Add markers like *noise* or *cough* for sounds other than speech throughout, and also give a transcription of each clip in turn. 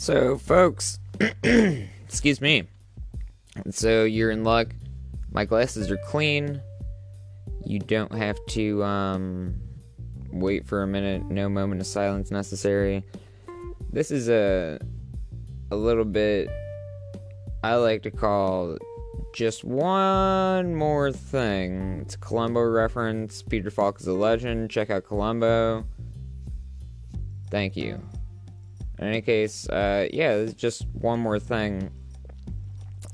So, folks, *clears throat* excuse me. So, you're in luck. My glasses are clean. You don't have to um, wait for a minute. No moment of silence necessary. This is a a little bit I like to call just one more thing. It's a Columbo reference. Peter Falk is a legend. Check out Columbo. Thank you. In any case, uh, yeah, just one more thing.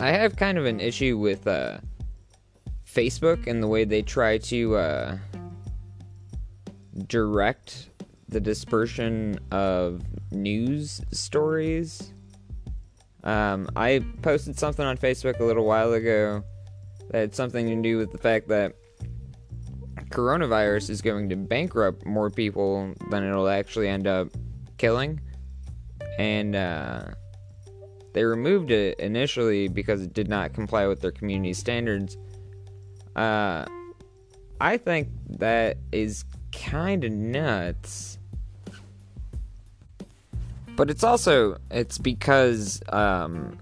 I have kind of an issue with uh, Facebook and the way they try to uh, direct the dispersion of news stories. Um, I posted something on Facebook a little while ago that had something to do with the fact that coronavirus is going to bankrupt more people than it'll actually end up killing. And uh, they removed it initially because it did not comply with their community standards. Uh, I think that is kind of nuts but it's also it's because um,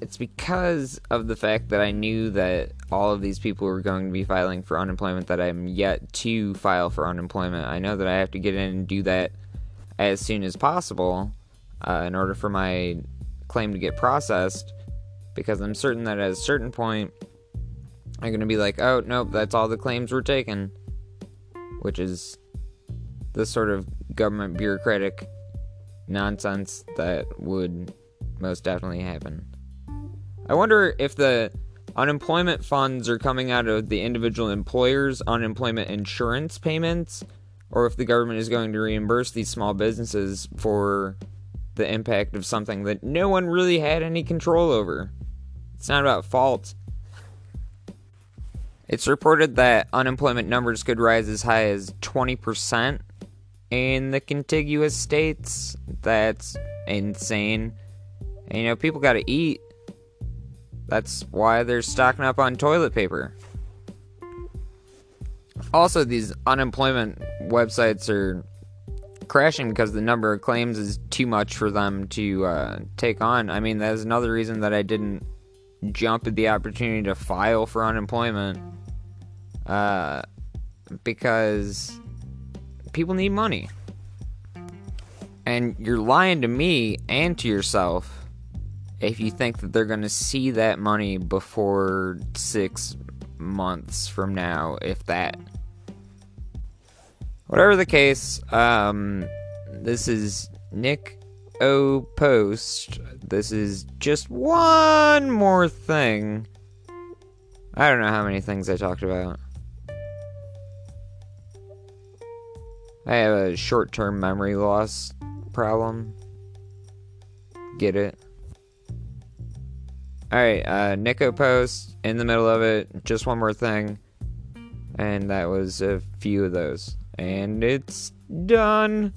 it's because of the fact that I knew that all of these people were going to be filing for unemployment that I'm yet to file for unemployment. I know that I have to get in and do that as soon as possible uh, in order for my claim to get processed because I'm certain that at a certain point I'm going to be like, oh, nope, that's all the claims were taken, which is the sort of government bureaucratic nonsense that would most definitely happen. I wonder if the unemployment funds are coming out of the individual employers' unemployment insurance payments, or if the government is going to reimburse these small businesses for the impact of something that no one really had any control over. It's not about fault. It's reported that unemployment numbers could rise as high as 20% in the contiguous states. That's insane. And, you know, people got to eat. That's why they're stocking up on toilet paper. Also, these unemployment websites are crashing because the number of claims is too much for them to uh, take on. I mean, that's another reason that I didn't jump at the opportunity to file for unemployment. Uh, because people need money. And you're lying to me and to yourself if you think that they're going to see that money before six months from now, if that. Whatever the case, um, this is Nick O. Post. This is just one more thing. I don't know how many things I talked about. I have a short term memory loss problem. Get it? Alright, uh, Nick O. Post in the middle of it. Just one more thing. And that was a few of those. And it's done.